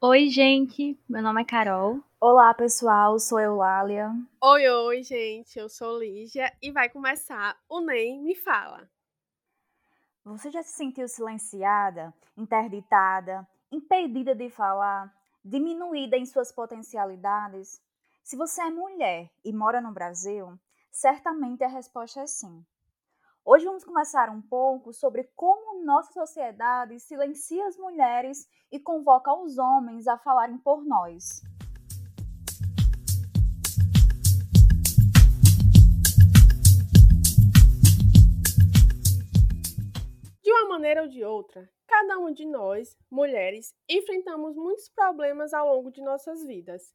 Oi, gente. Meu nome é Carol. Olá, pessoal. Sou Eulália. Oi, oi, gente. Eu sou Lígia e vai começar o Nem Me Fala. Você já se sentiu silenciada, interditada, impedida de falar, diminuída em suas potencialidades? Se você é mulher e mora no Brasil, certamente a resposta é sim. Hoje vamos conversar um pouco sobre como nossa sociedade silencia as mulheres e convoca os homens a falarem por nós. De uma maneira ou de outra, cada uma de nós, mulheres, enfrentamos muitos problemas ao longo de nossas vidas.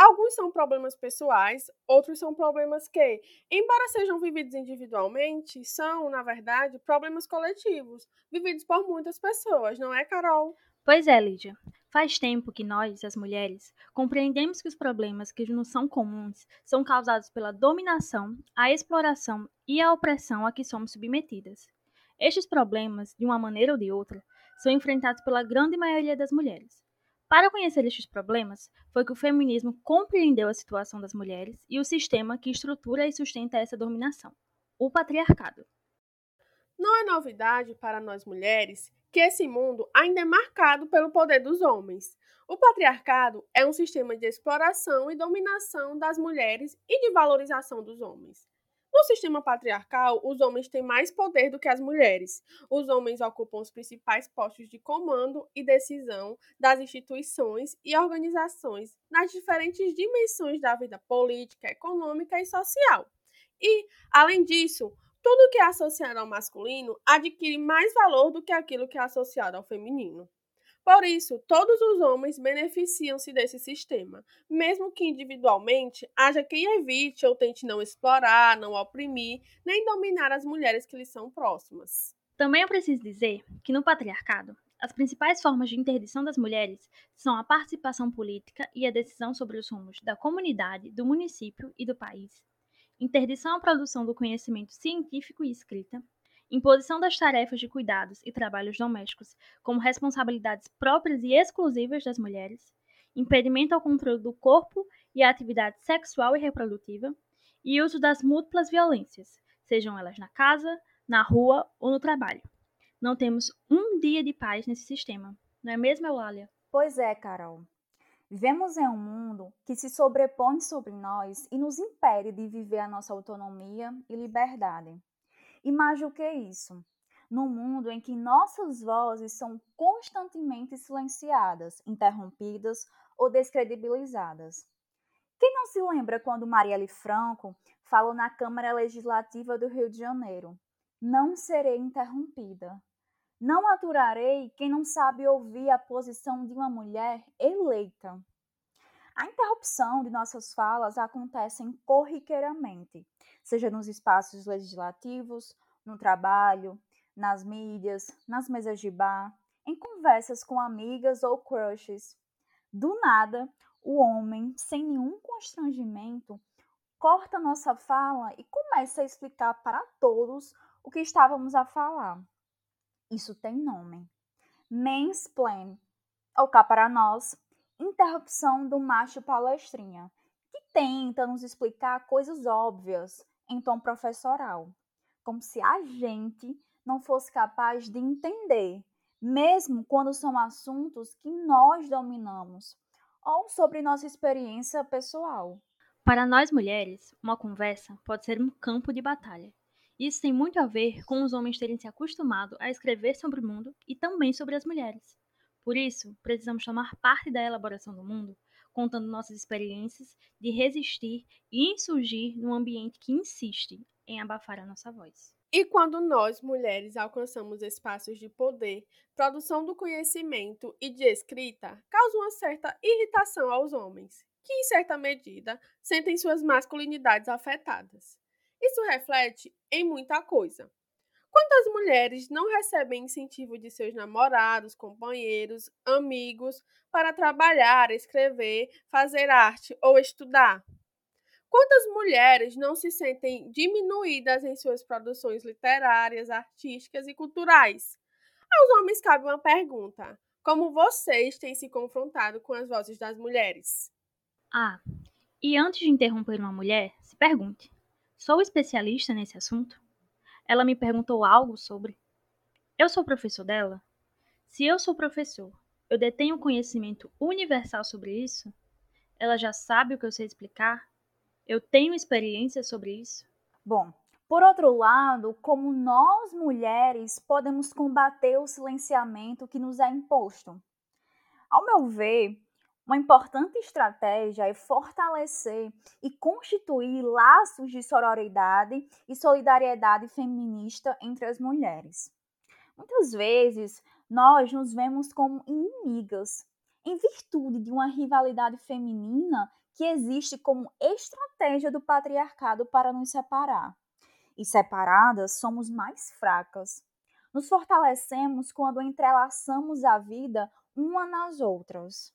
Alguns são problemas pessoais, outros são problemas que, embora sejam vividos individualmente, são, na verdade, problemas coletivos, vividos por muitas pessoas, não é, Carol? Pois é, Lídia. Faz tempo que nós, as mulheres, compreendemos que os problemas que nos são comuns são causados pela dominação, a exploração e a opressão a que somos submetidas. Estes problemas, de uma maneira ou de outra, são enfrentados pela grande maioria das mulheres. Para conhecer estes problemas, foi que o feminismo compreendeu a situação das mulheres e o sistema que estrutura e sustenta essa dominação, o patriarcado. Não é novidade para nós mulheres que esse mundo ainda é marcado pelo poder dos homens. O patriarcado é um sistema de exploração e dominação das mulheres e de valorização dos homens. No sistema patriarcal, os homens têm mais poder do que as mulheres. Os homens ocupam os principais postos de comando e decisão das instituições e organizações nas diferentes dimensões da vida política, econômica e social. E, além disso, tudo que é associado ao masculino adquire mais valor do que aquilo que é associado ao feminino. Por isso, todos os homens beneficiam-se desse sistema, mesmo que individualmente haja quem evite ou tente não explorar, não oprimir, nem dominar as mulheres que lhes são próximas. Também é preciso dizer que no patriarcado, as principais formas de interdição das mulheres são a participação política e a decisão sobre os rumos da comunidade, do município e do país, interdição à produção do conhecimento científico e escrita, imposição das tarefas de cuidados e trabalhos domésticos como responsabilidades próprias e exclusivas das mulheres, impedimento ao controle do corpo e à atividade sexual e reprodutiva, e uso das múltiplas violências, sejam elas na casa, na rua ou no trabalho. Não temos um dia de paz nesse sistema, não é mesmo, Eulália? Pois é, Carol. Vivemos em um mundo que se sobrepõe sobre nós e nos impede de viver a nossa autonomia e liberdade. E mais do que isso, num mundo em que nossas vozes são constantemente silenciadas, interrompidas ou descredibilizadas. Quem não se lembra quando Marielle Franco falou na Câmara Legislativa do Rio de Janeiro: Não serei interrompida. Não aturarei quem não sabe ouvir a posição de uma mulher eleita. A interrupção de nossas falas acontece corriqueiramente, seja nos espaços legislativos, no trabalho, nas mídias, nas mesas de bar, em conversas com amigas ou crushes. Do nada, o homem, sem nenhum constrangimento, corta nossa fala e começa a explicar para todos o que estávamos a falar. Isso tem nome. Mansplain, ou cá para nós, interrupção do macho palestrinha, que tenta nos explicar coisas óbvias em tom professoral, como se a gente não fosse capaz de entender, mesmo quando são assuntos que nós dominamos, ou sobre nossa experiência pessoal. Para nós mulheres, uma conversa pode ser um campo de batalha. Isso tem muito a ver com os homens terem se acostumado a escrever sobre o mundo e também sobre as mulheres. Por isso, precisamos tomar parte da elaboração do mundo, contando nossas experiências de resistir e insurgir num ambiente que insiste em abafar a nossa voz. E quando nós, mulheres, alcançamos espaços de poder, produção do conhecimento e de escrita, causa uma certa irritação aos homens, que, em certa medida, sentem suas masculinidades afetadas. Isso reflete em muita coisa. Quantas mulheres não recebem incentivo de seus namorados, companheiros, amigos para trabalhar, escrever, fazer arte ou estudar? Quantas mulheres não se sentem diminuídas em suas produções literárias, artísticas e culturais? Aos homens cabe uma pergunta: Como vocês têm se confrontado com as vozes das mulheres? Ah, e antes de interromper uma mulher, se pergunte: sou especialista nesse assunto? Ela me perguntou algo sobre. Eu sou professor dela? Se eu sou professor, eu detenho conhecimento universal sobre isso? Ela já sabe o que eu sei explicar? Eu tenho experiência sobre isso? Bom, por outro lado, como nós mulheres podemos combater o silenciamento que nos é imposto? Ao meu ver, uma importante estratégia é fortalecer e constituir laços de sororidade e solidariedade feminista entre as mulheres. Muitas vezes, nós nos vemos como inimigas, em virtude de uma rivalidade feminina que existe como estratégia do patriarcado para nos separar. E separadas, somos mais fracas. Nos fortalecemos quando entrelaçamos a vida uma nas outras.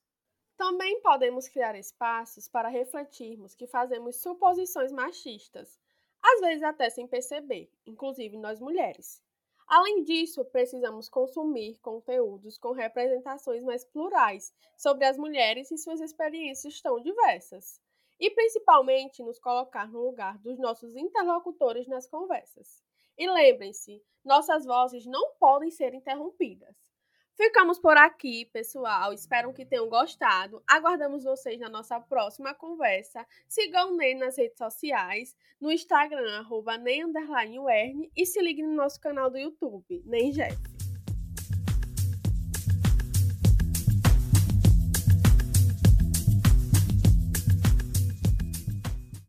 Também podemos criar espaços para refletirmos que fazemos suposições machistas, às vezes até sem perceber, inclusive nós mulheres. Além disso, precisamos consumir conteúdos com representações mais plurais sobre as mulheres e suas experiências tão diversas. E principalmente nos colocar no lugar dos nossos interlocutores nas conversas. E lembrem-se, nossas vozes não podem ser interrompidas. Ficamos por aqui, pessoal. Espero que tenham gostado. Aguardamos vocês na nossa próxima conversa. Sigam o Ney nas redes sociais, no Instagram, arroba e se liguem no nosso canal do YouTube, Nem Jeff.